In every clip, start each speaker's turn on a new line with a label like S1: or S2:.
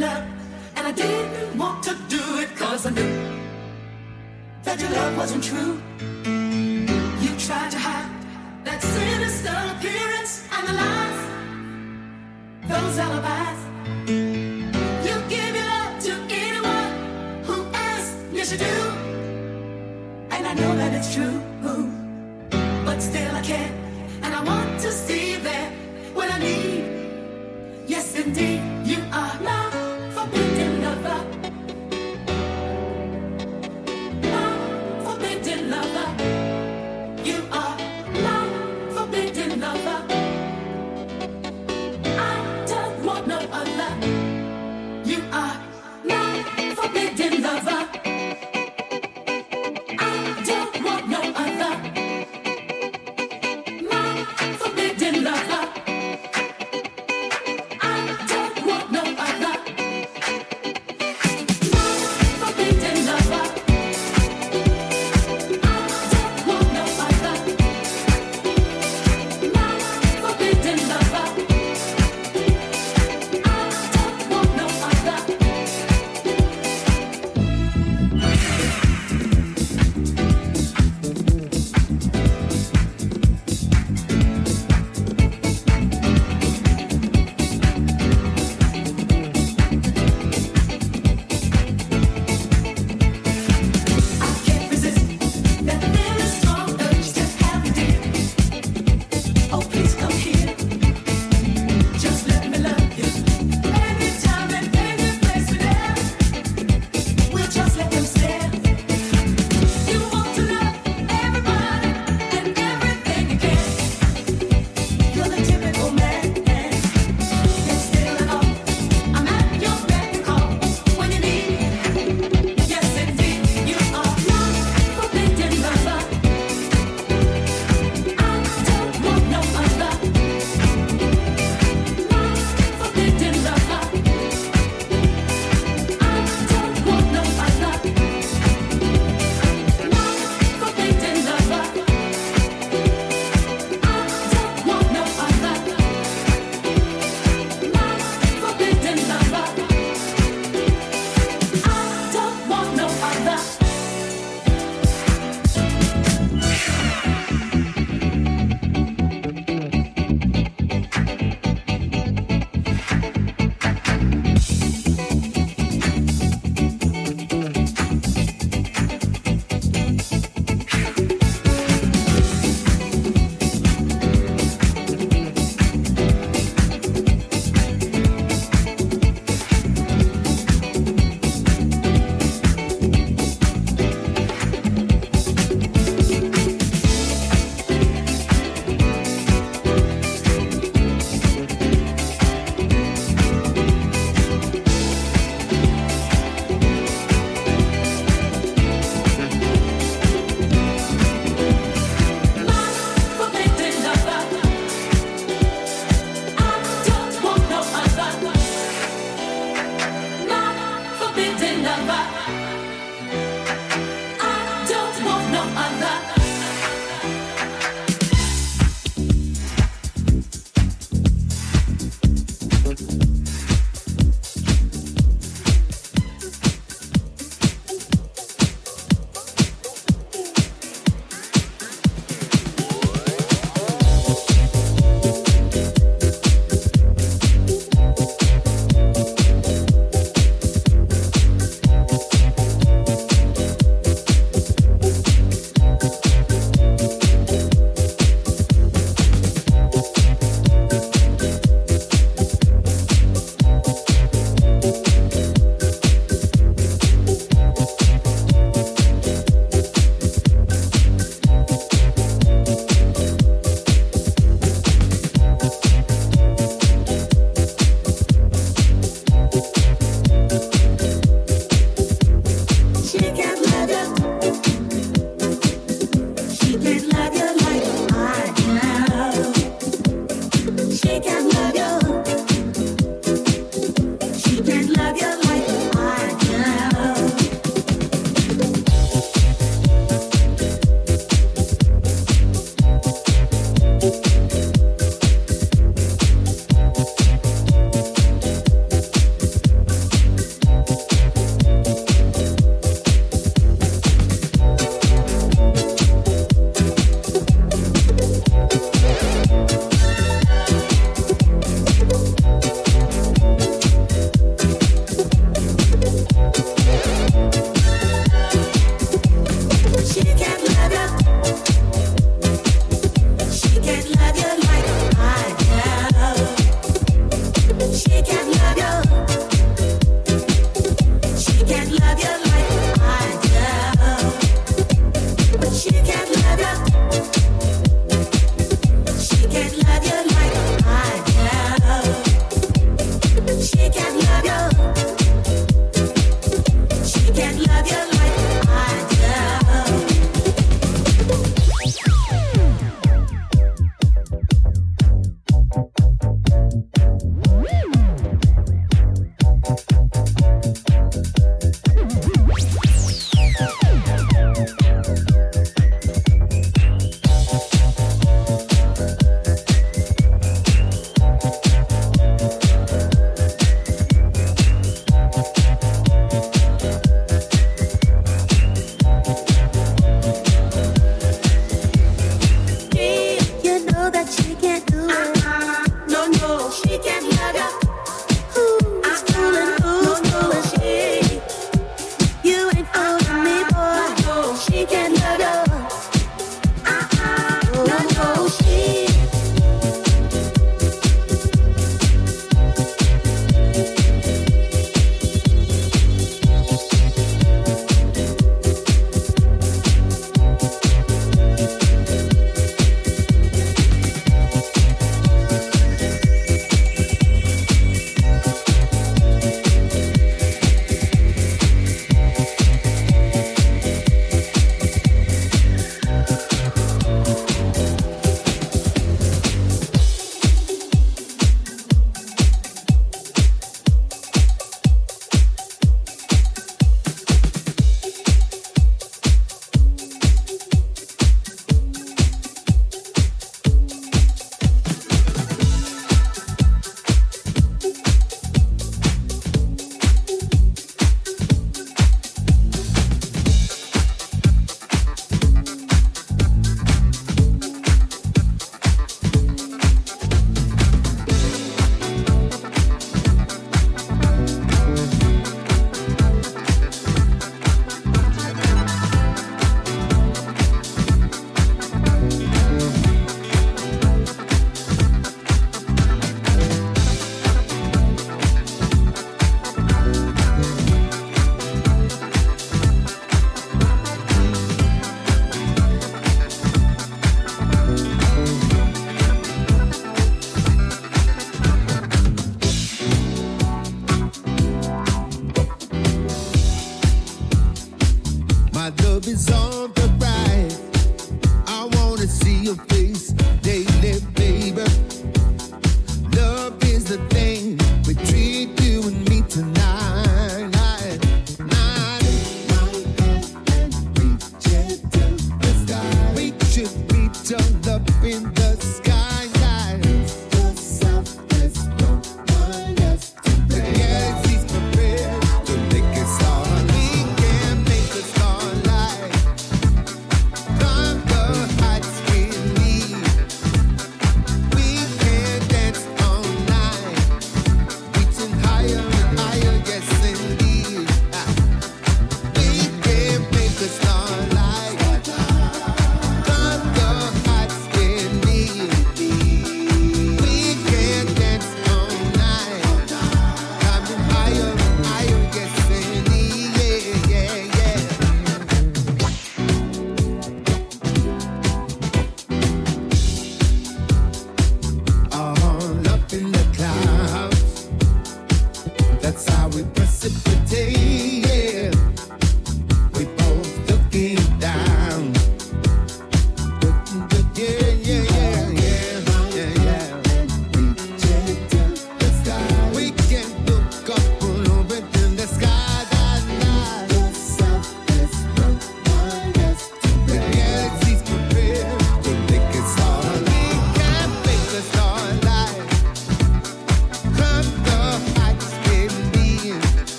S1: and I didn't want to do it cause I knew that your love wasn't true.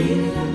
S1: Thank you.